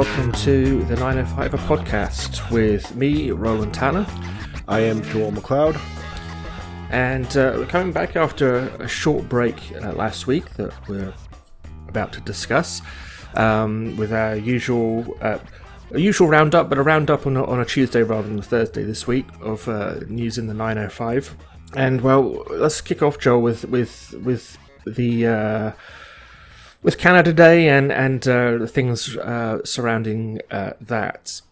welcome to the 905 podcast with me, Roland Tanner. I am Joel McLeod. And uh, we're coming back after a short break uh, last week that we're about to discuss um, with our usual. Uh, a usual roundup, but a roundup on a, on a Tuesday rather than a Thursday this week of uh, news in the 905. And well, let's kick off, Joel, with with with the uh, with Canada Day and and uh, things uh, surrounding uh, that.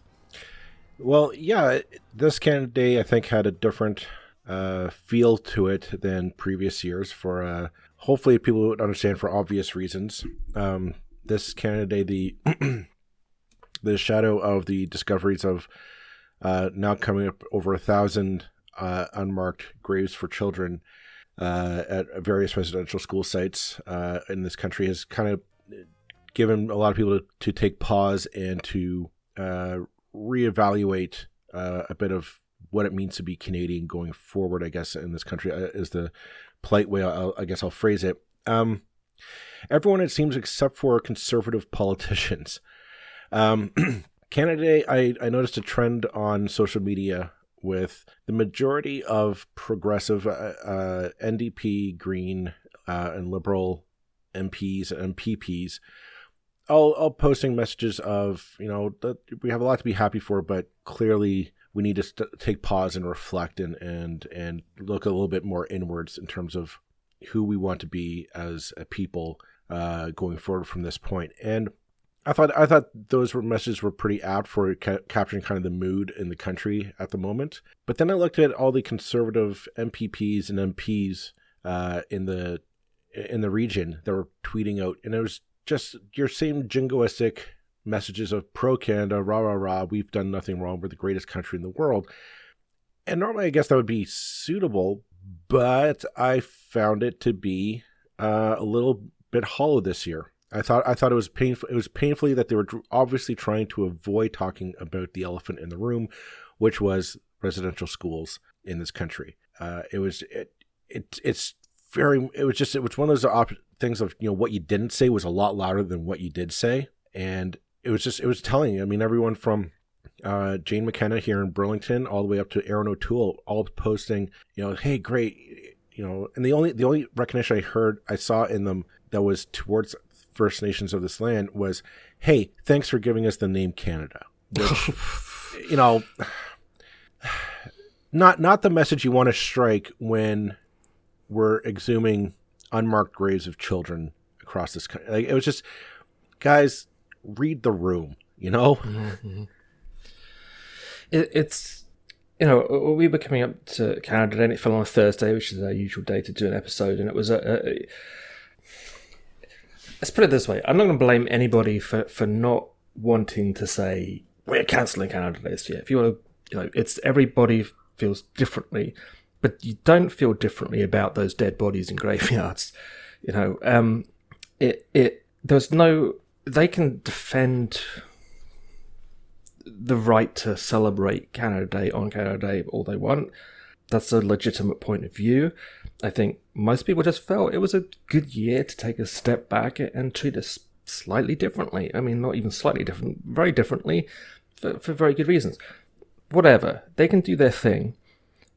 Well, yeah, this Canada Day I think had a different uh, feel to it than previous years. For uh, hopefully people would understand for obvious reasons. Um, this Canada Day, the the shadow of the discoveries of uh, now coming up over a thousand unmarked graves for children uh, at various residential school sites uh, in this country has kind of given a lot of people to, to take pause and to uh, reevaluate uh, a bit of what it means to be Canadian going forward. I guess in this country uh, is the polite way I'll, i guess I'll phrase it. Um, everyone, it seems, except for conservative politicians. Um, Canada, I, I noticed a trend on social media with the majority of progressive uh, uh, NDP, Green, uh, and Liberal MPs and MPPs all, all posting messages of, you know, that we have a lot to be happy for, but clearly we need to st- take pause and reflect and, and, and look a little bit more inwards in terms of who we want to be as a people uh, going forward from this point. And I thought I thought those were messages were pretty apt for ca- capturing kind of the mood in the country at the moment. But then I looked at all the conservative MPPs and MPs uh, in the in the region that were tweeting out, and it was just your same jingoistic messages of pro Canada, rah rah rah. We've done nothing wrong. We're the greatest country in the world. And normally, I guess that would be suitable, but I found it to be uh, a little bit hollow this year. I thought I thought it was painful. It was painfully that they were obviously trying to avoid talking about the elephant in the room, which was residential schools in this country. Uh, it was it, it it's very it was just it was one of those op- things of you know what you didn't say was a lot louder than what you did say, and it was just it was telling. I mean, everyone from uh, Jane McKenna here in Burlington all the way up to Erin O'Toole, all posting, you know, hey, great, you know, and the only the only recognition I heard I saw in them that was towards First Nations of this land was, "Hey, thanks for giving us the name Canada." Which, you know, not not the message you want to strike when we're exhuming unmarked graves of children across this country. Like, it was just, guys, read the room. You know, mm-hmm. it, it's you know, we were coming up to Canada and it fell on a Thursday, which is our usual day to do an episode, and it was a, a, let's put it this way: I'm not going to blame anybody for for not wanting to say we're cancelling Canada Day this year. If you want to, you know, it's everybody feels differently, but you don't feel differently about those dead bodies in graveyards. You know, um, it it there's no they can defend the right to celebrate Canada Day on Canada Day all they want. That's a legitimate point of view. I think most people just felt it was a good year to take a step back and treat us slightly differently. I mean, not even slightly different, very differently, for, for very good reasons. Whatever, they can do their thing,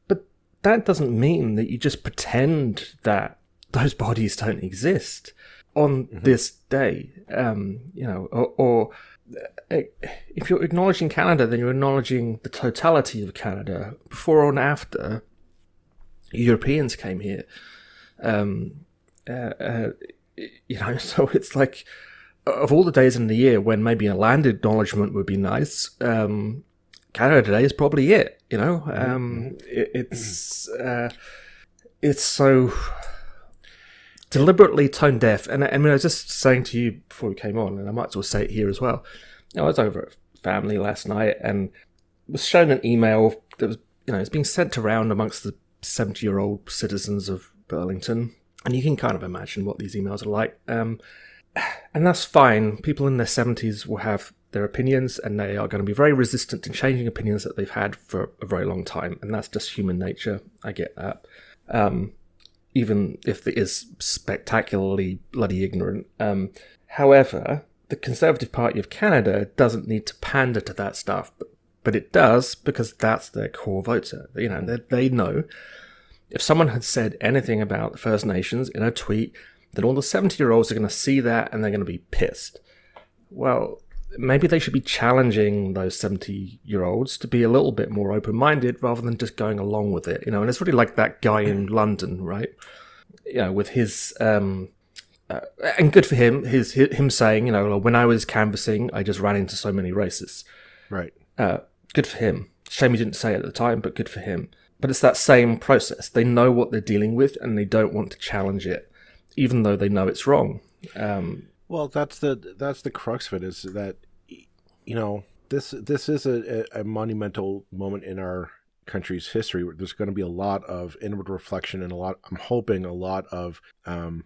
but that doesn't mean that you just pretend that those bodies don't exist on mm-hmm. this day. Um, you know, or, or uh, if you're acknowledging Canada, then you're acknowledging the totality of Canada before and after Europeans came here. Um, uh, uh, you know, so it's like of all the days in the year when maybe a land acknowledgement would be nice, um, Canada Day is probably it. You know, mm-hmm. um, it, it's uh, it's so deliberately tone deaf. And I mean, I was just saying to you before we came on, and I might as well say it here as well. You know, I was over at family last night and was shown an email that was, you know, it's being sent around amongst the 70 year old citizens of Burlington. And you can kind of imagine what these emails are like. Um, and that's fine. People in their 70s will have their opinions and they are going to be very resistant to changing opinions that they've had for a very long time. And that's just human nature. I get that. Um, even if it is spectacularly bloody ignorant. Um, however, the Conservative Party of Canada doesn't need to pander to that stuff, but, but it does because that's their core voter. You know, they, they know if someone had said anything about the First Nations in a tweet, then all the 70 year olds are going to see that and they're going to be pissed. Well, maybe they should be challenging those 70 year olds to be a little bit more open minded rather than just going along with it. You know, and it's really like that guy in London, right? You know, with his, um, uh, and good for him, his, him saying, you know, when I was canvassing, I just ran into so many racists. Right. Uh, good for him. Shame he didn't say it at the time, but good for him. But it's that same process. They know what they're dealing with and they don't want to challenge it, even though they know it's wrong. Um, well, that's the that's the crux of it is that you know this this is a, a monumental moment in our country's history. There's going to be a lot of inward reflection and a lot. I'm hoping a lot of um,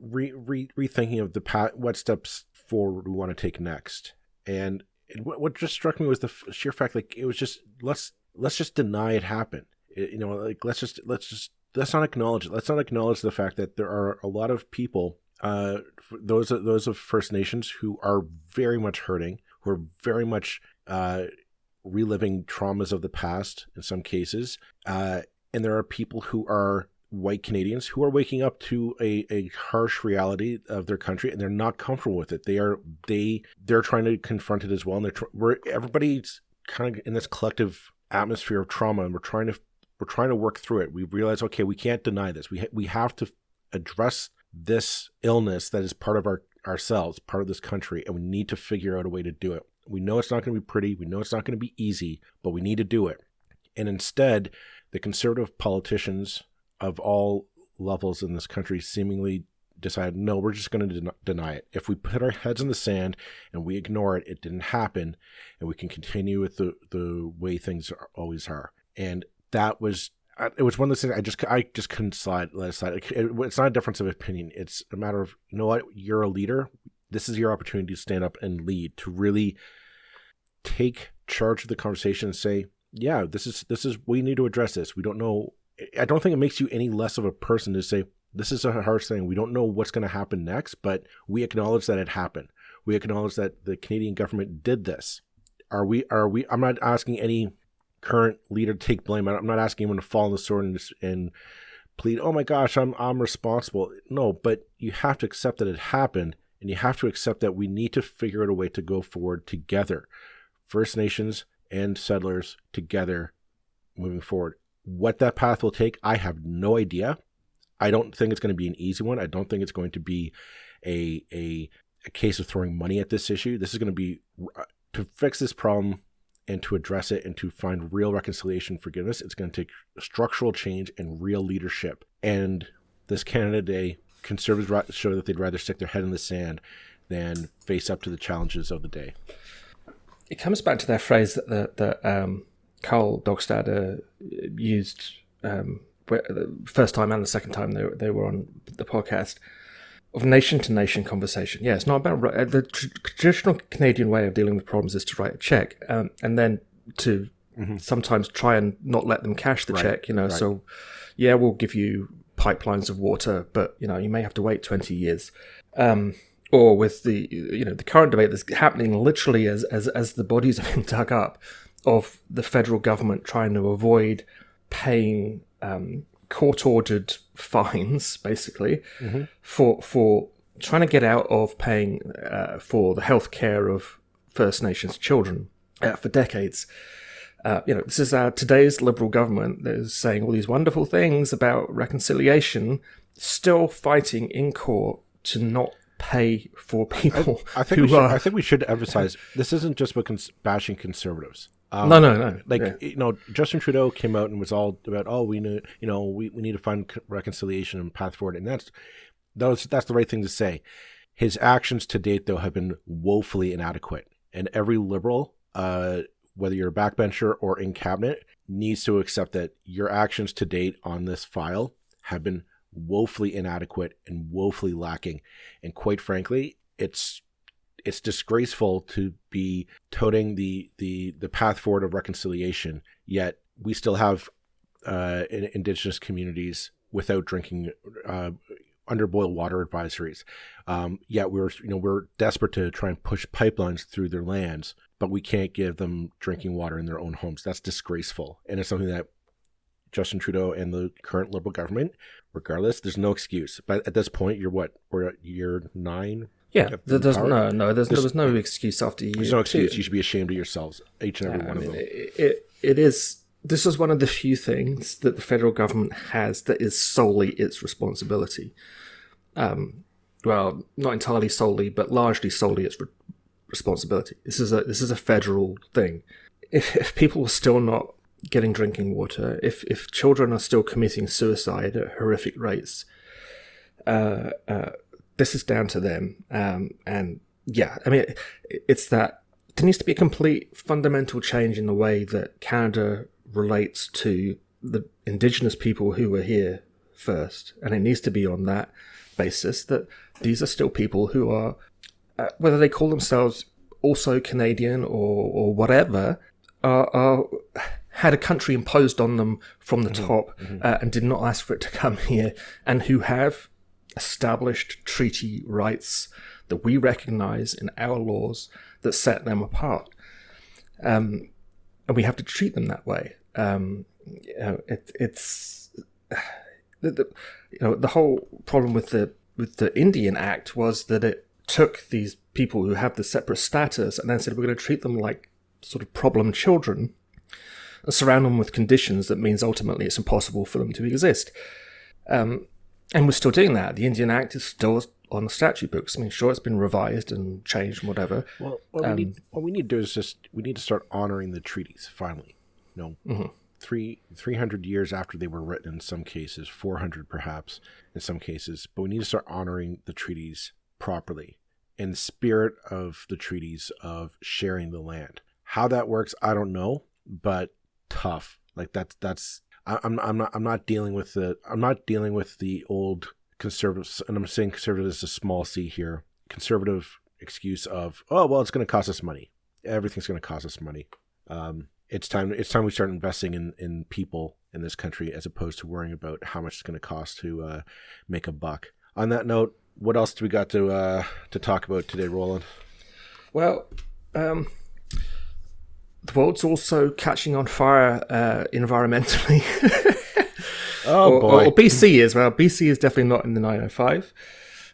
re, re, rethinking of the path, what steps forward we want to take next. And what, what just struck me was the sheer fact, like it was just let's let's just deny it happened. It, you know, like let's just let's just let's not acknowledge it. Let's not acknowledge the fact that there are a lot of people, uh, those those of First Nations who are very much hurting, who are very much uh, reliving traumas of the past in some cases, uh, and there are people who are white Canadians who are waking up to a, a harsh reality of their country and they're not comfortable with it. They are they they're trying to confront it as well, and they're we're everybody's kind of in this collective atmosphere of trauma, and we're trying to we're trying to work through it. We realize okay, we can't deny this. We ha- we have to address this illness that is part of our ourselves, part of this country, and we need to figure out a way to do it. We know it's not going to be pretty. We know it's not going to be easy, but we need to do it. And instead, the conservative politicians of all levels in this country seemingly decided, no, we're just going to den- deny it. If we put our heads in the sand and we ignore it, it didn't happen, and we can continue with the, the way things are, always are. And that was uh, it was one of those things I just I just couldn't slide let it slide. It, it's not a difference of opinion. It's a matter of you know what you're a leader. This is your opportunity to stand up and lead to really take charge of the conversation and say, yeah, this is this is we need to address this. We don't know. I don't think it makes you any less of a person to say this is a harsh thing. We don't know what's going to happen next, but we acknowledge that it happened. We acknowledge that the Canadian government did this. Are we? Are we? I'm not asking any current leader to take blame. I'm not asking him to fall on the sword and, and plead, "Oh my gosh, I'm I'm responsible." No, but you have to accept that it happened, and you have to accept that we need to figure out a way to go forward together, First Nations and settlers together, moving forward. What that path will take, I have no idea. I don't think it's going to be an easy one. I don't think it's going to be a a, a case of throwing money at this issue. This is going to be uh, to fix this problem and to address it and to find real reconciliation forgiveness it's going to take structural change and real leadership and this canada day conservatives show that they'd rather stick their head in the sand than face up to the challenges of the day it comes back to that phrase that the, the um, Karl Dockstader used um, the first time and the second time they, they were on the podcast of nation to nation conversation. Yeah, it's not about uh, the traditional Canadian way of dealing with problems is to write a check um, and then to mm-hmm. sometimes try and not let them cash the right. check. You know, right. so yeah, we'll give you pipelines of water, but you know you may have to wait twenty years. Um, or with the you know the current debate that's happening literally as as as the bodies are being dug up of the federal government trying to avoid paying um, court ordered fines, basically, mm-hmm. for for trying to get out of paying uh, for the health care of First Nations children uh, for decades. Uh, you know, this is our today's Liberal government that is saying all these wonderful things about reconciliation, still fighting in court to not pay for people. I, I think, we should, are, I think we should emphasize this isn't just about cons- bashing conservatives. Um, no, no, no. Like yeah. you know, Justin Trudeau came out and was all about, oh, we need, you know, we, we need to find reconciliation and path forward, and that's that's that's the right thing to say. His actions to date, though, have been woefully inadequate, and every liberal, uh, whether you're a backbencher or in cabinet, needs to accept that your actions to date on this file have been woefully inadequate and woefully lacking, and quite frankly, it's it's disgraceful to be toting the the the path forward of reconciliation, yet we still have uh, indigenous communities without drinking uh, under boil water advisories. Um, yet we're you know we're desperate to try and push pipelines through their lands, but we can't give them drinking water in their own homes. That's disgraceful, and it's something that Justin Trudeau and the current Liberal government, regardless, there's no excuse. But at this point, you're what? We're at year nine. Yeah, there's no, no, there's, there was no excuse after year. There's no excuse. Two. You should be ashamed of yourselves, each and every yeah, one I mean, of them. It, it, it is this is one of the few things that the federal government has that is solely its responsibility. Um, well, not entirely solely, but largely solely its re- responsibility. This is a this is a federal thing. If, if people are still not getting drinking water, if if children are still committing suicide at horrific rates, uh, uh, this is down to them. Um, and yeah, I mean, it, it's that there needs to be a complete fundamental change in the way that Canada relates to the indigenous people who were here first, and it needs to be on that basis that these are still people who are, uh, whether they call themselves also Canadian or or whatever, are, are had a country imposed on them from the mm-hmm. top mm-hmm. Uh, and did not ask for it to come here, and who have established treaty rights that we recognize in our laws that set them apart. Um, and we have to treat them that way um, you know, it, it's the, the, you know the whole problem with the with the Indian Act was that it took these people who have the separate status and then said we're going to treat them like sort of problem children and surround them with conditions that means ultimately it's impossible for them to exist. Um, and we're still doing that. The Indian Act is still on the statute books. I mean, sure, it's been revised and changed and whatever. Well, what, um, we need, what we need to do is just we need to start honoring the treaties finally you know, mm-hmm. three three hundred years after they were written in some cases, four hundred perhaps in some cases. But we need to start honoring the treaties properly in the spirit of the treaties of sharing the land. How that works, I don't know, but tough. Like that's that's I'm I'm not I'm not dealing with the I'm not dealing with the old conservatives, and I'm saying conservative is a small c here. Conservative excuse of oh well, it's going to cost us money. Everything's going to cost us money. Um, it's time it's time we start investing in in people in this country as opposed to worrying about how much it's going to cost to uh, make a buck. On that note, what else do we got to uh, to talk about today, Roland? Well, um, the world's also catching on fire uh, environmentally. oh or, boy! Or, BC is well. BC is definitely not in the 905.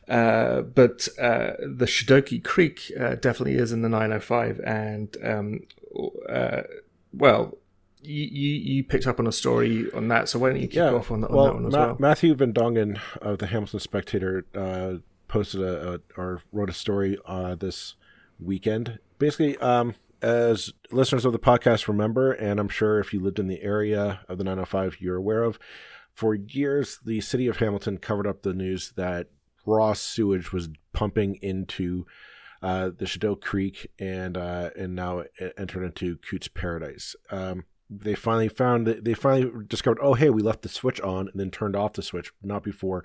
Uh, but uh, the Chedoke Creek uh, definitely is in the 905, and um, uh, well, you, you, you picked up on a story on that, so why don't you kick yeah. off on, on well, that one as Ma- well? Matthew Van Dongen of the Hamilton Spectator uh, posted a, a, or wrote a story uh, this weekend. Basically, um, as listeners of the podcast remember, and I'm sure if you lived in the area of the 905, you're aware of, for years the city of Hamilton covered up the news that raw sewage was pumping into uh, the Chedoke Creek, and uh, and now entered into Coote's Paradise. Um, they finally found that they finally discovered, oh hey, we left the switch on and then turned off the switch, not before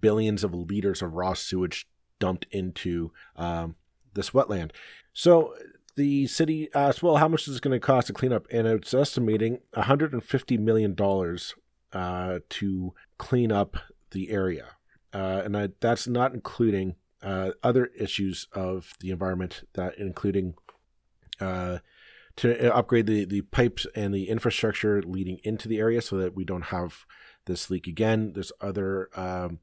billions of liters of raw sewage dumped into um, this wetland. So the city asked, well, how much is it going to cost to clean up? And it's estimating 150 million dollars uh, to clean up the area, uh, and I, that's not including uh, other issues of the environment that including uh, to upgrade the, the pipes and the infrastructure leading into the area so that we don't have this leak again. There's other um,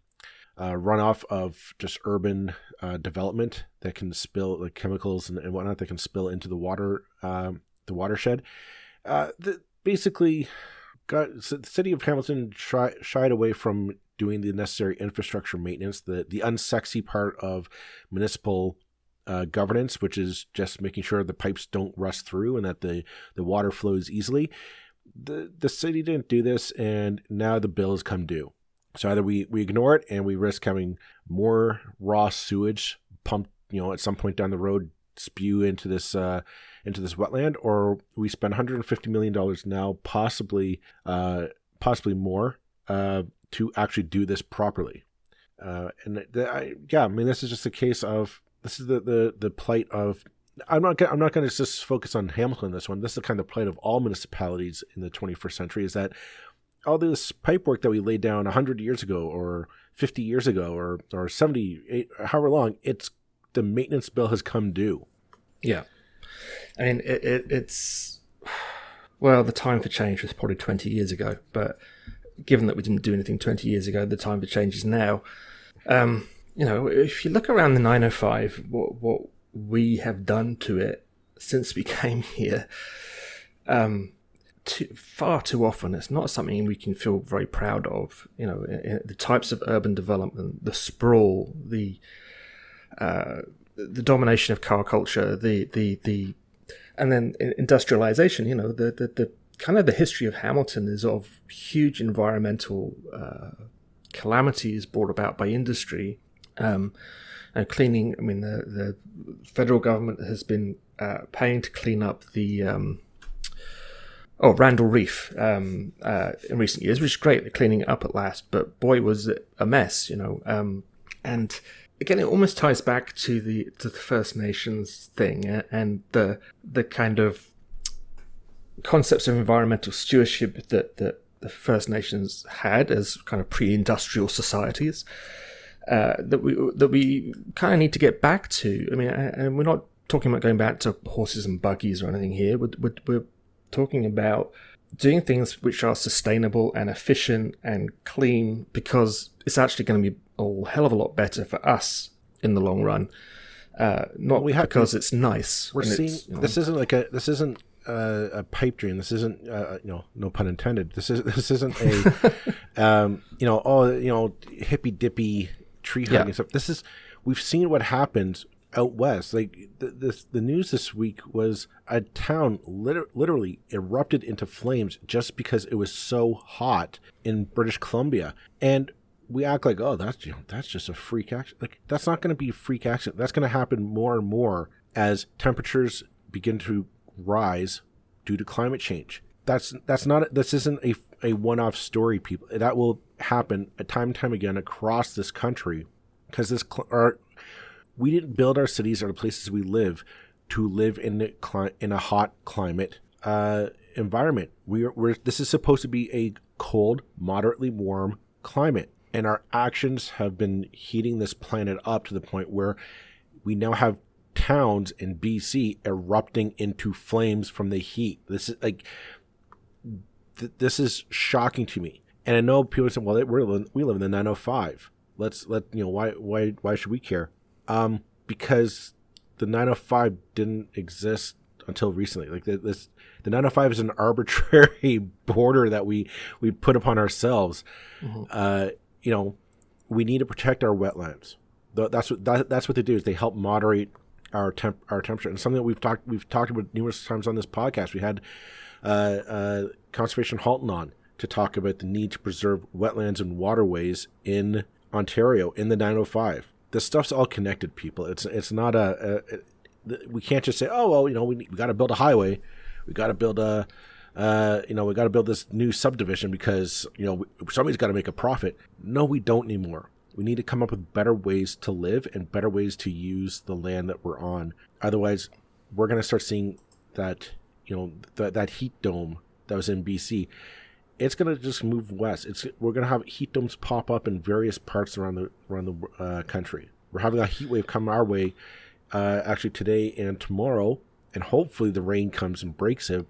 uh, runoff of just urban uh, development that can spill like chemicals and, and, whatnot that can spill into the water um, the watershed. Uh, the, basically, got the city of Hamilton shied away from doing the necessary infrastructure maintenance, the the unsexy part of municipal uh, governance, which is just making sure the pipes don't rust through and that the the water flows easily. The the city didn't do this, and now the bill has come due. So either we we ignore it and we risk having more raw sewage pumped, you know, at some point down the road spew into this uh, into this wetland, or we spend 150 million dollars now, possibly uh, possibly more, uh, to actually do this properly. Uh, and the, I, yeah, I mean, this is just a case of this is the the, the plight of. I'm not. I'm not going to just focus on Hamilton. This one. This is the kind of plight of all municipalities in the 21st century. Is that all this pipe work that we laid down 100 years ago or 50 years ago or, or 70, however long, it's the maintenance bill has come due. Yeah. I mean, it, it, it's, well, the time for change was probably 20 years ago, but given that we didn't do anything 20 years ago, the time for change is now. Um, you know, if you look around the 905, what, what we have done to it since we came here, um, too, far too often, it's not something we can feel very proud of. You know, the types of urban development, the sprawl, the uh, the domination of car culture, the the the, and then industrialization. You know, the the, the kind of the history of Hamilton is of huge environmental uh, calamities brought about by industry. Um, and cleaning, I mean, the, the federal government has been uh, paying to clean up the um, oh Randle Reef um, uh, in recent years, which is great. They're cleaning it up at last, but boy, was it a mess, you know. Um, and again, it almost ties back to the to the First Nations thing and the the kind of concepts of environmental stewardship that that the First Nations had as kind of pre-industrial societies. Uh, that we that we kind of need to get back to. I mean, and we're not talking about going back to horses and buggies or anything here. We're, we're, we're talking about doing things which are sustainable and efficient and clean because it's actually going to be a hell of a lot better for us in the long run. Uh, not we have because to, it's nice. We're seeing you know, this isn't like a this isn't a, a pipe dream. This isn't uh, you know no pun intended. This is this isn't a um, you know oh you know hippy dippy tree hugging yeah. stuff. This is we've seen what happens out west. Like the, the, the news this week was a town liter- literally erupted into flames just because it was so hot in British Columbia, and we act like oh that's you know that's just a freak accident. Like that's not going to be a freak accident. That's going to happen more and more as temperatures begin to rise due to climate change. That's that's not this isn't a a one off story. People that will happen a time and time again across this country because this cl- our we didn't build our cities or the places we live to live in a, cli- in a hot climate uh, environment. We're, we're this is supposed to be a cold, moderately warm climate, and our actions have been heating this planet up to the point where we now have towns in BC erupting into flames from the heat. This is like th- this is shocking to me. And I know people say, "Well, we we live in the 905. Let's let you know why why why should we care?" Um, because the 905 didn't exist until recently. Like this, the 905 is an arbitrary border that we we put upon ourselves. Mm-hmm. Uh, you know, we need to protect our wetlands. That's what that, that's what they do is they help moderate our temp our temperature. And something that we've talked we've talked about numerous times on this podcast. We had uh, uh, conservation Halton on to talk about the need to preserve wetlands and waterways in Ontario in the 905 this stuff's all connected, people. It's it's not a, a, we can't just say, oh well, you know, we we got to build a highway, we got to build a, uh, you know, we got to build this new subdivision because you know somebody's got to make a profit. No, we don't anymore. We need to come up with better ways to live and better ways to use the land that we're on. Otherwise, we're going to start seeing that you know th- that heat dome that was in BC it's going to just move west. It's we're going to have heat domes pop up in various parts around the around the uh, country. We're having a heat wave come our way, uh, actually today and tomorrow, and hopefully the rain comes and breaks it.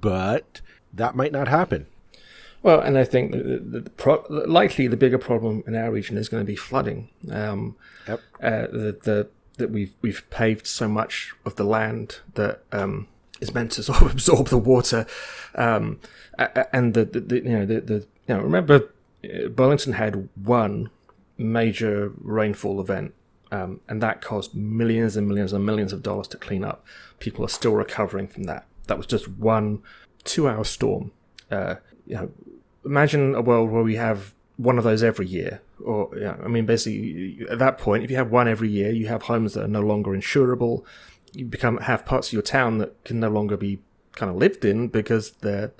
But that might not happen. Well, and I think the, the, the pro- likely the bigger problem in our region is going to be flooding. Um, yep. Uh, the, the that we've we've paved so much of the land that um, is meant to sort of absorb the water, um, and the, the, the, you know the, the you know remember uh, Burlington had one major rainfall event, um, and that cost millions and millions and millions of dollars to clean up. People are still recovering from that. That was just one two-hour storm. Uh, you know, imagine a world where we have one of those every year. Or, I mean, basically, at that point, if you have one every year, you have homes that are no longer insurable you become have parts of your town that can no longer be kind of lived in because they're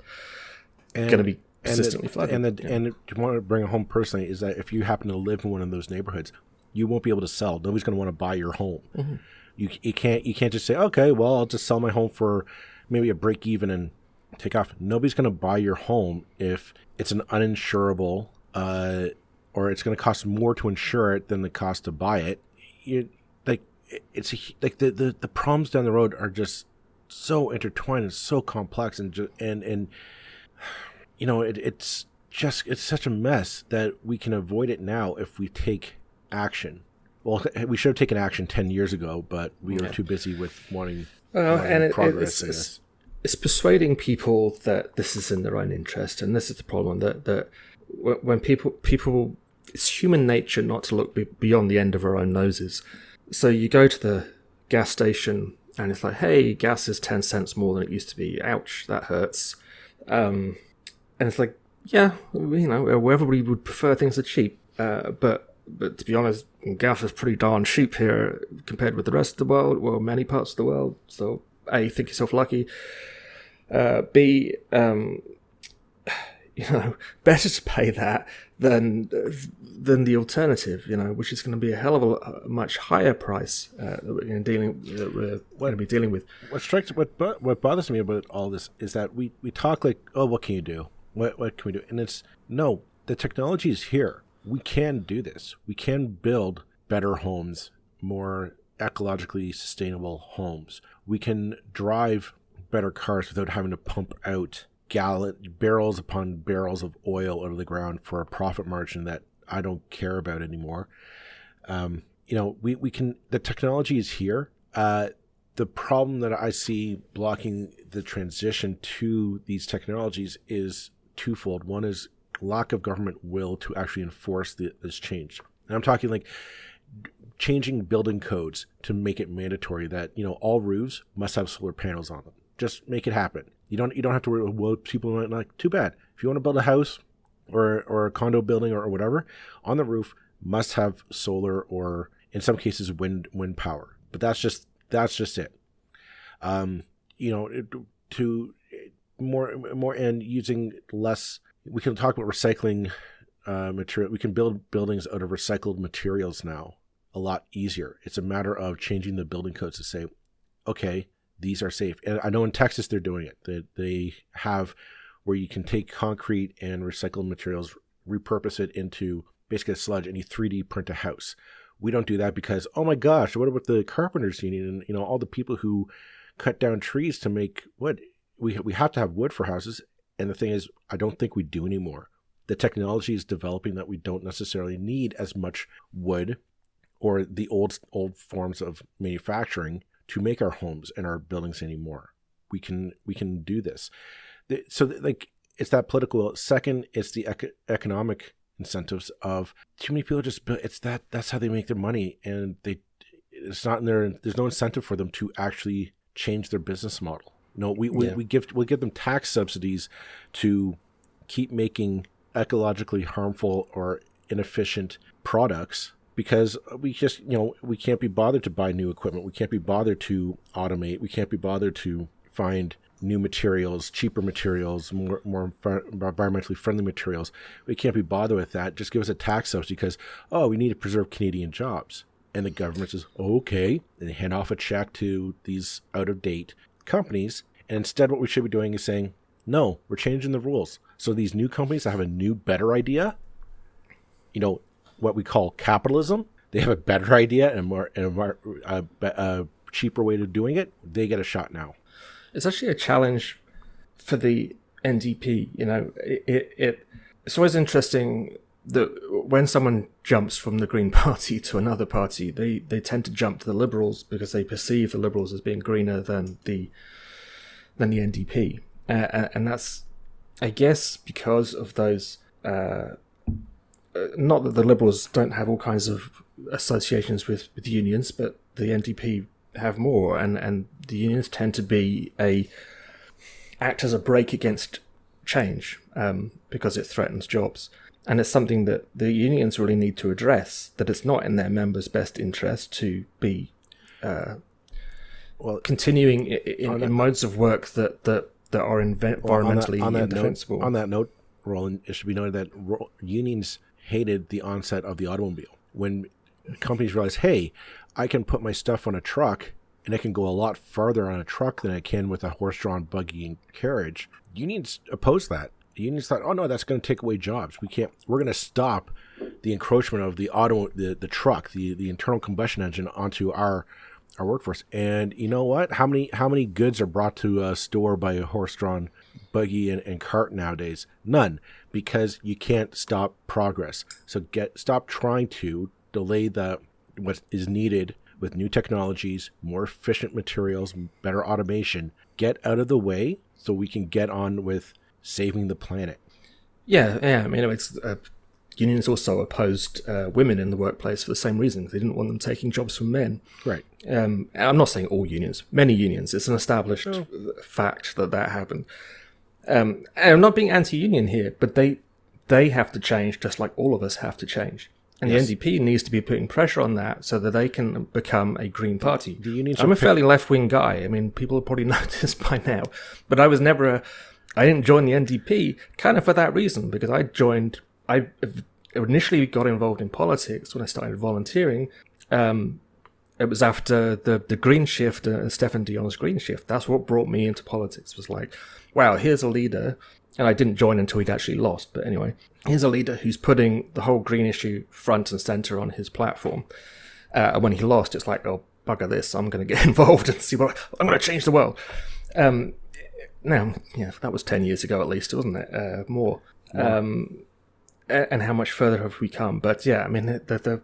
going to be consistently and flooded. And the, yeah. and to want to bring it home personally is that if you happen to live in one of those neighborhoods, you won't be able to sell. Nobody's going to want to buy your home. Mm-hmm. You you can't you can't just say okay, well I'll just sell my home for maybe a break even and take off. Nobody's going to buy your home if it's an uninsurable, uh, or it's going to cost more to insure it than the cost to buy it. You it's a, like the, the the problems down the road are just so intertwined and so complex and ju- and and you know it, it's just it's such a mess that we can avoid it now if we take action. Well, we should have taken action ten years ago, but we were Yeah. too busy with wanting, Well, wanting and it, progress. it's, it's, it's persuading people that this is in their own interest, and this is the problem that that when when people people it's human nature not to look beyond the end of our own noses. So you go to the gas station and it's like, hey, gas is ten cents more than it used to be. Ouch, that hurts. Um, and it's like, yeah, you know, everybody would prefer things are cheap, uh, but but to be honest, gas is pretty darn cheap here compared with the rest of the world. Well, many parts of the world. So a, think yourself lucky. Uh, B, um, you know, better to pay that than than the alternative. You know, which is going to be a hell of a, a much higher price uh, that we're going to dealing that we're going to be dealing with. what strikes what what bothers me about all this is that we we talk like oh what can you do what what can we do and it's no the technology is here we can do this we can build better homes more ecologically sustainable homes we can drive better cars without having to pump out gallon barrels upon barrels of oil out of the ground for a profit margin that I don't care about anymore um, you know, we, we can, the technology is here. Uh, the problem that I see blocking the transition to these technologies is twofold. One is lack of government will to actually enforce the, this change. And I'm talking like changing building codes to make it mandatory that, you know, all roofs must have solar panels on them. Just make it happen. You don't, you don't have to worry, well, people might not, too bad. If you want to build a house or, or a condo building or, or whatever on the roof, must have solar or in some cases wind wind power. But that's just that's just it. Um you know to more more and using less we can talk about recycling uh material we can build buildings out of recycled materials now a lot easier. It's a matter of changing the building codes to say okay these are safe and i know in texas they're doing it they, they have where you can take concrete and recycled materials repurpose it into basically a sludge and you 3D print a house. We don't do that because oh my gosh, what about the carpenters union and you know all the people who cut down trees to make wood? We we have to have wood for houses, and the thing is, I don't think we do anymore. The technology is developing that we don't necessarily need as much wood or the old old forms of manufacturing to make our homes and our buildings anymore. We can we can do this. So like it's that political. Second, it's the ec- economic incentives of too many people just it's that that's how they make their money and they it's not in their there's no incentive for them to actually change their business model no we we, Yeah. we give we give them tax subsidies to keep making ecologically harmful or inefficient products because we just you know we can't be bothered to buy new equipment. We can't be bothered to automate. We can't be bothered to find new materials cheaper materials more more envi- environmentally friendly materials. We can't be bothered with that. Just give us a tax subsidy because oh we need to preserve canadian jobs. And the government says okay and they hand off a check to these out of date companies. And instead what we should be doing is saying no we're changing the rules. So these new companies that have a new better idea you know what we call capitalism they have a better idea and more and a, more- a, a cheaper way to doing it they get a shot now it's actually a challenge for the NDP. You know, it, it, it it's always interesting that when someone jumps from the Green Party to another party, they they tend to jump to the Liberals because they perceive the Liberals as being greener than the than the NDP, uh, and- and that's I guess because of those. Uh, uh, not that the Liberals don't have all kinds of associations with, with unions, but the NDP have more, and, and the unions tend to be a act as a brake against change um, because it threatens jobs. And it's something that the unions really need to address. That it's not in their members' best interest to be uh, well continuing in, in modes of work that that, that are inve- Well, on that- environmentally on that, indefensible. Note, on that note, Roland, it should be noted that unions hated the onset of the automobile. When companies realized, hey, I can put my stuff on a truck and it can go a lot farther on a truck than it can with a horse-drawn buggy and carriage. Unions oppose that. Unions thought, oh no, that's going to take away jobs. We can't. We're going to stop the encroachment of the auto, the, the truck, the the internal combustion engine onto our our workforce. And you know what? How many how many goods are brought to a store by a horse-drawn buggy and, and cart nowadays? None, because you can't stop progress. So get stop trying to delay the what is needed with new technologies, more efficient materials, better automation. Get out of the way so we can get on with saving the planet. Yeah, yeah. I mean, it's uh, unions also opposed uh, women in the workplace for the same reason. They didn't want them taking jobs from men. Right. Um, I'm not saying all unions, many unions. It's an established oh. fact that that happened. Um, and I'm not being anti-union here, but they they have to change just like all of us have to change. And yes. the NDP needs to be putting pressure on that so that they can become a Green Party. The unions I'm a fairly left wing guy. I mean, people have probably noticed by now, but I was never a. I didn't join the NDP kind of for that reason because I joined. I initially got involved in politics when I started volunteering. Um, it was after the the Green Shift and uh, Stéphane Dion's Green Shift. That's what brought me into politics. Was like, wow, here's a leader and I didn't join until he'd actually lost. But anyway, here's a leader who's putting the whole green issue front and center on his platform. Uh, when he lost, it's like, oh, bugger this, I'm going to get involved and see what I'm going to change the world. Um, now, yeah, that was 10 years ago at least, wasn't it? Uh, more. Yeah. Um, and how much further have we come? But yeah, I mean, the, the,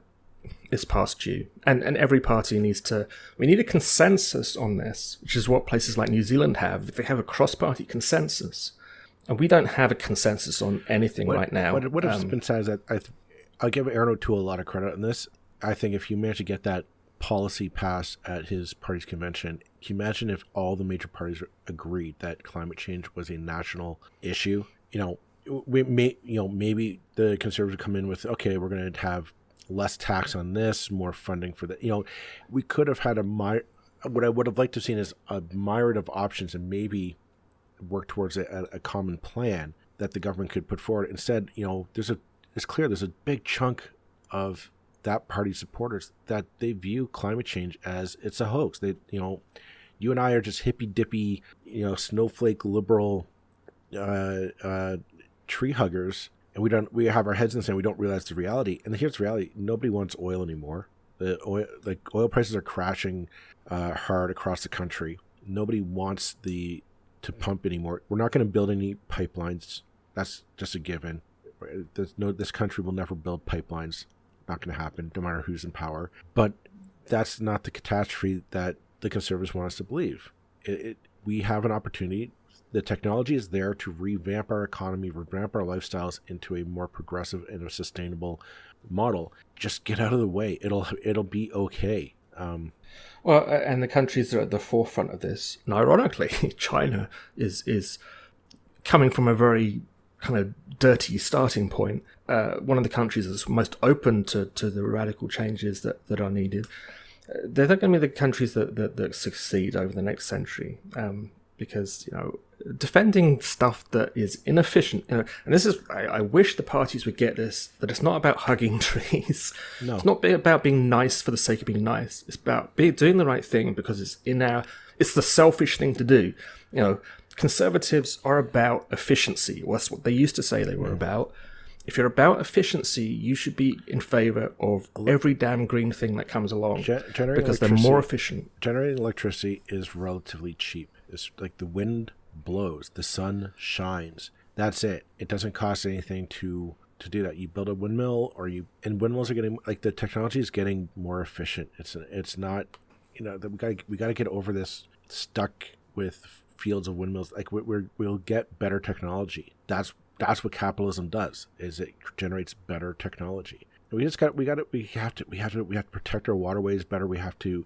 it's past due. And, and every party needs to, we need a consensus on this, which is what places like New Zealand have. They have a cross party consensus and we don't have a consensus on anything what, right now. What, what has um, been said is that I, I'll give Erin O'Toole a lot of credit on this. I think if you manage to get that policy passed at his party's convention, can you imagine if all the major parties agreed that climate change was a national issue? You know, we may, you know, maybe the conservatives come in with, okay, we're going to have less tax on this, more funding for that. You know, we could have had a my, what I would have liked to have seen is a myriad of options and maybe work towards a, a common plan that the government could put forward. Instead, you know, there's a it's clear there's a big chunk of that party supporters that they view climate change as it's a hoax. They, you know, you and I are just hippy dippy, you know, snowflake liberal uh, uh, tree huggers, and we don't we have our heads in the sand. We don't realize the reality. And here's the reality: nobody wants oil anymore. The oil, like oil prices are crashing uh, hard across the country. Nobody wants the to pump anymore. We're not going to build any pipelines. That's just a given. There's no, this country will never build pipelines. Not going to happen, no matter who's in power. But that's not the catastrophe that the conservatives want us to believe. It, it, we have an opportunity. The technology is there to revamp our economy, revamp our lifestyles into a more progressive and a sustainable model. Just get out of the way. It'll it'll be okay. Um, well, and the countries that are at the forefront of this, and ironically, China is is coming from a very kind of dirty starting point. Uh, one of the countries that's most open to, to the radical changes that, that are needed. Uh, they're going to be the countries that, that, that succeed over the next century. Um, because you know defending stuff that is inefficient you know, and this is I, I, wish the parties would get this that it's not about hugging trees no. it's not about being nice for the sake of being nice it's about being, doing the right thing because it's in our it's the selfish thing to do you know conservatives are about efficiency well, that's what they used to say they were about if you're about efficiency, you should be in favor of every damn green thing that comes along Gen- because they're more efficient. Generating electricity is relatively cheap. It's like the wind blows, the sun shines. That's it. It doesn't cost anything to to do that. You build a windmill, or you and windmills are getting like the technology is getting more efficient. It's it's not, you know, we got we got to get over this stuck with fields of windmills. Like we we'll get better technology. That's that's what capitalism does. Is it generates better technology. We just got we got to we have to we have to we have to protect our waterways better. We have to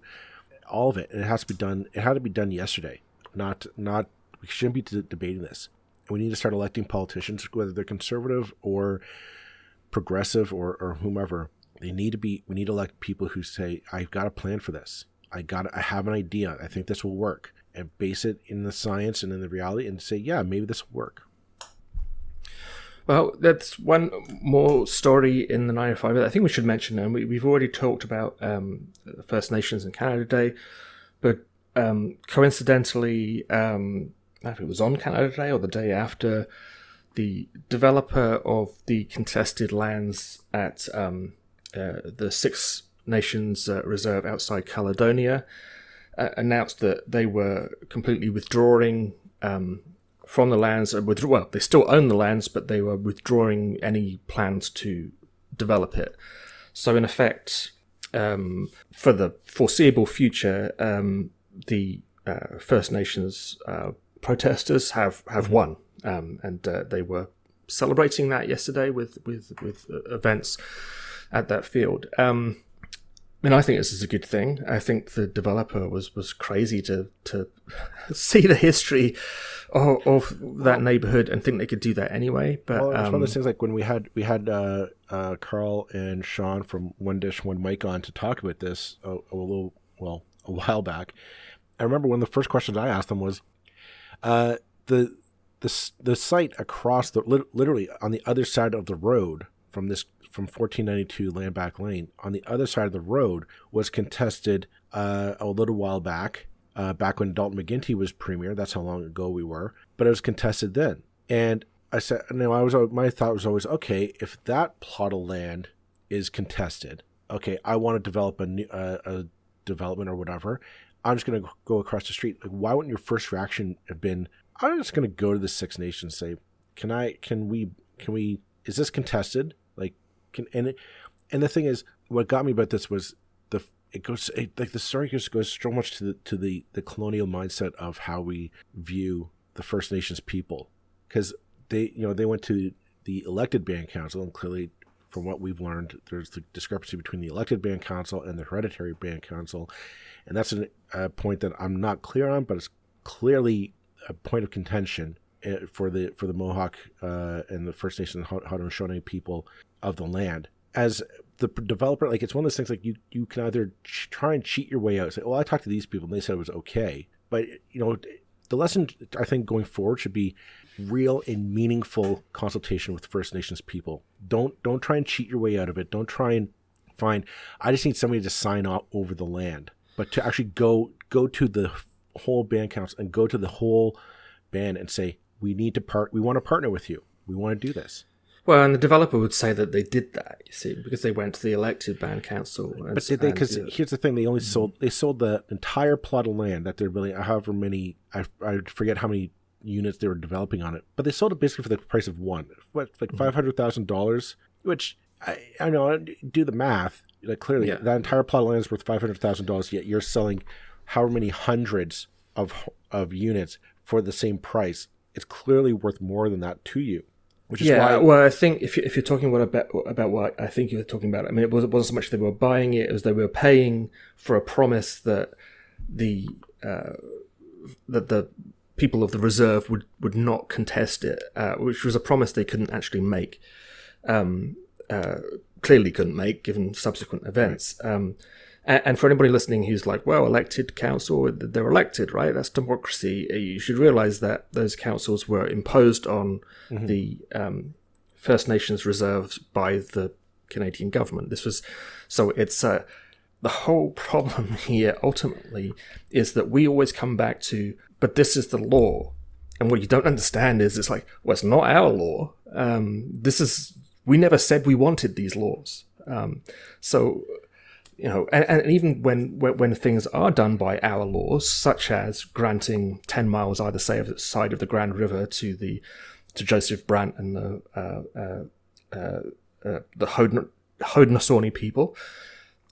all of it, and it has to be done. It had to be done yesterday. Not not we shouldn't be debating this. We need to start electing politicians, whether they're conservative or progressive or, or whomever. They need to be. We need to elect people who say, "I've got a plan for this. I got. I have an idea. I think this will work." And base it in the science and in the reality, and say, "Yeah, maybe this will work." Well, that's one more story in the 905 I think we should mention, and we, have already talked about um, First Nations and Canada Day. but um, coincidentally, um, I it was on Canada Day or the day after, the developer of the contested lands at um, uh, the Six Nations uh, Reserve outside Caledonia uh, announced that they were completely withdrawing um, from the lands. Uh, with, well, they still own the lands, but they were withdrawing any plans to develop it. So, in effect, um, for the foreseeable future, um, the uh, First Nations uh, protesters have, have won, um, and uh, they were celebrating that yesterday with with with uh, events at that field. Um, I mean, I think this is a good thing. I think the developer was, was crazy to to see the history of, of that neighborhood and think they could do that anyway. But well, it's um, one of those um, things like when we had we had uh, uh, Karl and Sean from One Dish One Mic on to talk about this a, a little well a while back. I remember one of the first questions I asked them was, uh, the the the site across the literally on the other side of the road from this from 1492 Landback Lane on the other side of the road was contested uh, a little while back, uh, back when Dalton McGuinty was premier. That's how long ago we were, but it was contested then. And I said, you know, I was my thought was always, okay, if that plot of land is contested, okay, I want to develop a new uh, a development or whatever. I'm just going to go across the street. Like, why wouldn't your first reaction have been, I'm just going to go to the Six Nations, and say, can I, can we, can we, is this contested? Like, can and it, and the thing is, what got me about this was the it goes it, like the story just goes so much to the to the the colonial mindset of how we view the First Nations people because they you know they went to the elected band council and clearly from what we've learned there's the discrepancy between the elected band council and the hereditary band council. And that's an, a point that i'm not clear on but it's clearly a point of contention eh, for the for the mohawk uh, and the first nation haudenosaunee people of the land. As the developer like it's one of those things like you you can either ch- try and cheat your way out say well i talked to these people and they said it was okay. But you know the lesson i think going forward should be real and meaningful consultation with first nations people don't don't try and cheat your way out of it don't try and find i just need somebody to sign off over the land but to actually go go to the whole band council and go to the whole band and say we need to part we want to partner with you we want to do this well, and the developer would say that they did that, you see, because they went to the elected band council. And, but did they? Because here's the thing: they only sold they sold the entire plot of land that they're building. However many, I, I forget how many units they were developing on it, but they sold it basically for the price of one, what like mm-hmm. five hundred thousand dollars. Which I, I know, do the math. Like clearly, yeah. that entire plot of land is worth five hundred thousand dollars. Yet you're selling however many hundreds of of units for the same price. It's clearly worth more than that to you. Which is yeah, why... well, I think if, you, if you're talking about, about what I think you're talking about, I mean, it wasn't, wasn't so much they were buying it as they were paying for a promise that the uh, that the people of the reserve would, would not contest it, uh, which was a promise they couldn't actually make. Um, uh, clearly couldn't make given subsequent events. Um, and for anybody listening who's like, well, elected council, they're elected, right? That's democracy. Uh, you should realize that those councils were imposed on mm-hmm. the um, First Nations reserves by the Canadian government. This was so it's uh, the whole problem here ultimately is that we always come back to, but this is the law. And what you don't understand is it's like, well, it's not our law. Um, this is, we never said we wanted these laws. Um, so you know, and, and even when, when things are done by our laws, such as granting ten miles either side of the Grand River to the to Joseph Brant and the uh, uh, uh, uh the Haudenosaunee people,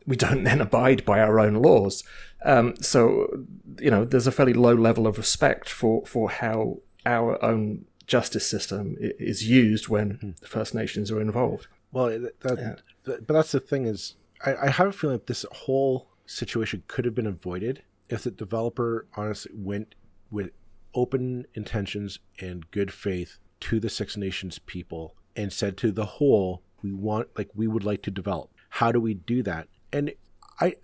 we don't then abide by our own laws. Um, so, you know, there's a fairly low level of respect for for how our own justice system is used when mm-hmm. the First Nations are involved. Well, that, yeah. but that's the thing is I, I have a feeling that this whole situation could have been avoided if the developer honestly went with open intentions and good faith to the Six Nations people and said to the whole, we want, like, we would like to develop. How do we do that? And I,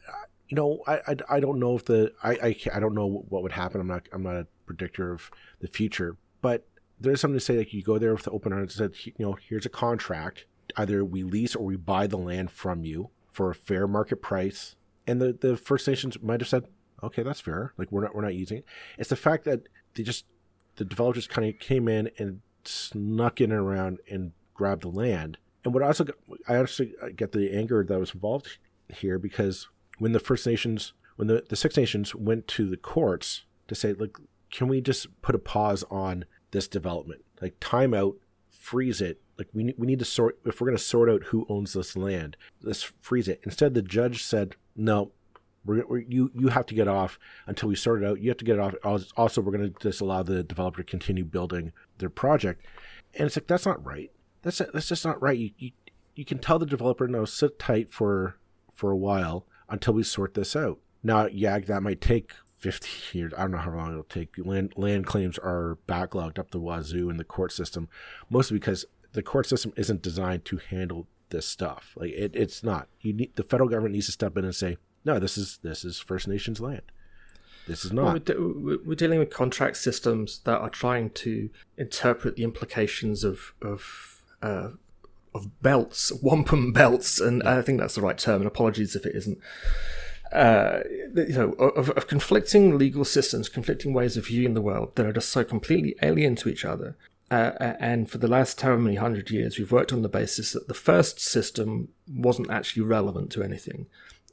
you know, I, I, I don't know if the, I, I, I don't know what would happen. I'm not, I'm not a predictor of the future, but there's something to say, like, you go there with the open heart and said, you know, here's a contract. Either we lease or we buy the land from you for a fair market price. And the, the First Nations might have said, Okay, that's fair. Like we're not we're not using it. It's the fact that they just the developers kind of came in and snuck in around and grabbed the land. And what I also I actually get the anger that was involved here because when the First Nations when the, the Six Nations went to the courts to say, look, can we just put a pause on this development? Like time out, freeze it. Like we we need to sort if we're going to sort out who owns this land, let's freeze it. Instead, the judge said, no, we're, we're, you you have to get off until we sort it out. You have to get it off. Also, we're going to just allow the developer to continue building their project. And it's like that's not right. That's that's just not right. You you, you can tell the developer no, sit tight for for a while until we sort this out. Now, yeah, that might take 50 years. I don't know how long it'll take. Land land claims are backlogged up the wazoo in the court system, mostly because the court system isn't designed to handle this stuff. Like it, it's not. You need the federal government needs to step in and say, no, this is this is First Nations land. This is not. We're, we're, dealing with contract systems that are trying to interpret the implications of of uh, of belts, wampum belts, and I think that's the right term. And apologies if it isn't uh, you know, of, of, conflicting legal systems, conflicting ways of viewing the world that are just so completely alien to each other. Uh, and for the last however many hundred years, we've worked on the basis that the first system wasn't actually relevant to anything,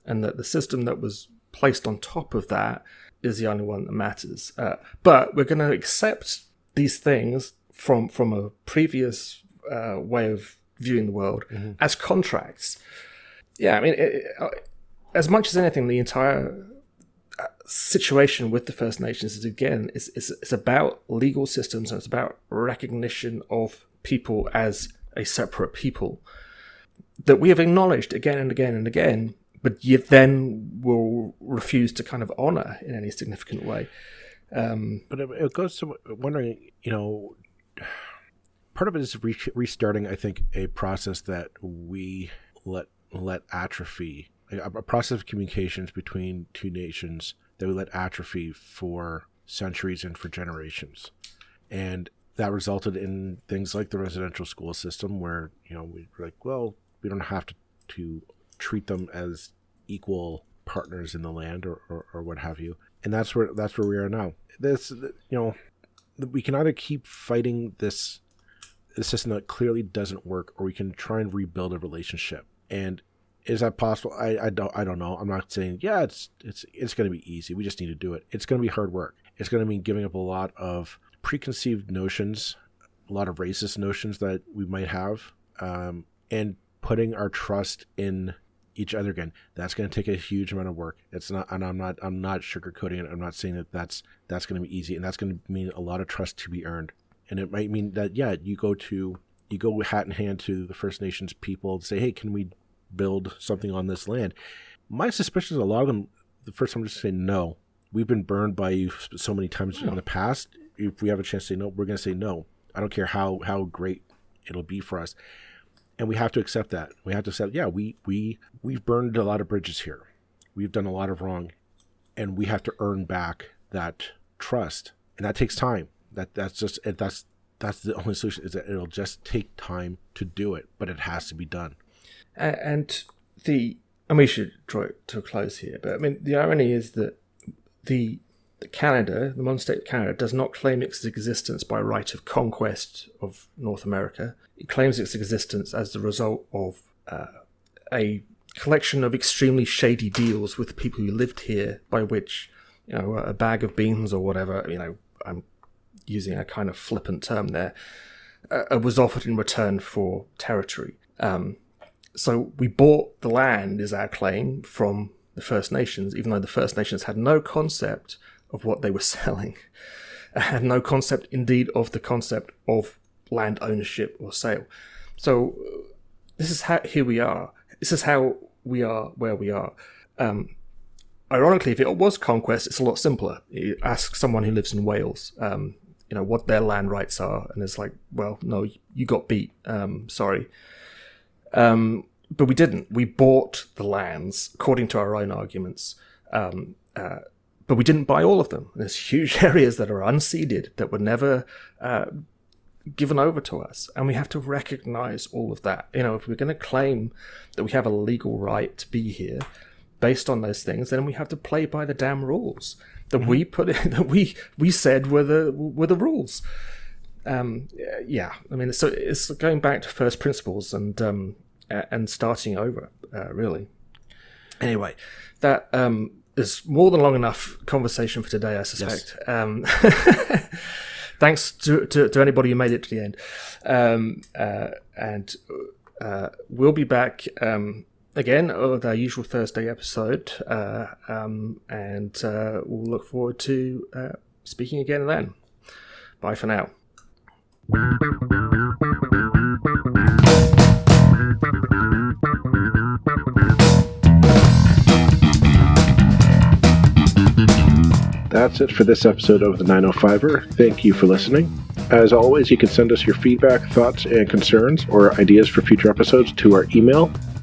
and that the system that was placed on top of that is the only one that matters. Uh, but we're going to accept these things from from a previous uh, way of viewing the world mm-hmm. as contracts. Yeah, I mean. It, it, as much as anything, the entire uh, situation with the First Nations is again is it's about legal systems and it's about recognition of people as a separate people that we have acknowledged again and again and again, but yet then will refuse to kind of honor in any significant way. Um, but it, it, goes to wondering, you know, part of it is re- restarting. I think a process that we let let atrophy a process of communications between two nations that we let atrophy for centuries and for generations. And that resulted in things like the residential school system where, you know, we are like, well, we don't have to, to treat them as equal partners in the land or, or, or what have you. And that's where that's where we are now. This you know we can either keep fighting this this system that clearly doesn't work or we can try and rebuild a relationship. And is that possible? I, I don't I don't know. I'm not saying yeah, it's it's it's going to be easy. We just need to do it. It's going to be hard work. It's going to mean giving up a lot of preconceived notions, a lot of racist notions that we might have, um, and putting our trust in each other again. That's going to take a huge amount of work. It's not, and I'm not I'm not sugarcoating it. I'm not saying that that's that's going to be easy, and that's going to mean a lot of trust to be earned. And it might mean that yeah, you go to you go hat in hand to the First Nations people and say, hey, can we build something on this land. My suspicion is a lot of them, the first time, just say no. We've been burned by you so many times in the hmm. past. If we have a chance to say no, we're going to say no. I don't care how, how great it'll be for us. And we have to accept that. We have to say, yeah, we, we, we've burned a lot of bridges here. We've done a lot of wrong. And we have to earn back that trust. And that takes time. That That's just, that's, that's the only solution is that it'll just take time to do it, but it has to be done and the and we should draw it to a close here. But I mean, the irony is that the, Canada, the modern state of Canada, does not claim its existence by right of conquest of North America. It claims its existence as the result of uh, a collection of extremely shady deals with people who lived here, by which you know a bag of beans or whatever. You know, I'm using a kind of flippant term there. Uh, was offered in return for territory. Um, so we bought the land, is our claim, from the First Nations, even though the First Nations had no concept of what they were selling, had no concept, indeed, of the concept of land ownership or sale. So this is how here we are. This is how we are where we are. Um, ironically, if it was conquest, it's a lot simpler. You ask someone who lives in Wales, um, you know, what their land rights are, and it's like, well, no, you got beat. Um, sorry. Um, but we didn't. We bought the lands according to our own arguments. Um, uh, but we didn't buy all of them. There's huge areas that are unceded that were never uh, given over to us, and we have to recognize all of that. You know, if we're going to claim that we have a legal right to be here, based on those things, then we have to play by the damn rules that mm-hmm. we put in, that we we said were the were the rules. Um, yeah, I mean, so it's going back to first principles and um, and starting over, uh, really. Anyway, that um, is more than long enough conversation for today, I suspect. Yes. Um, thanks to, to, to, anybody who made it to the end. Um, uh, and uh, we'll be back um, again with our usual Thursday episode. Uh, um, and uh, we'll look forward to uh, speaking again then. Bye for now. That's it for this episode of the 905er. Thank you for listening. As always, you can send us your feedback, thoughts, and concerns or ideas for future episodes to our email,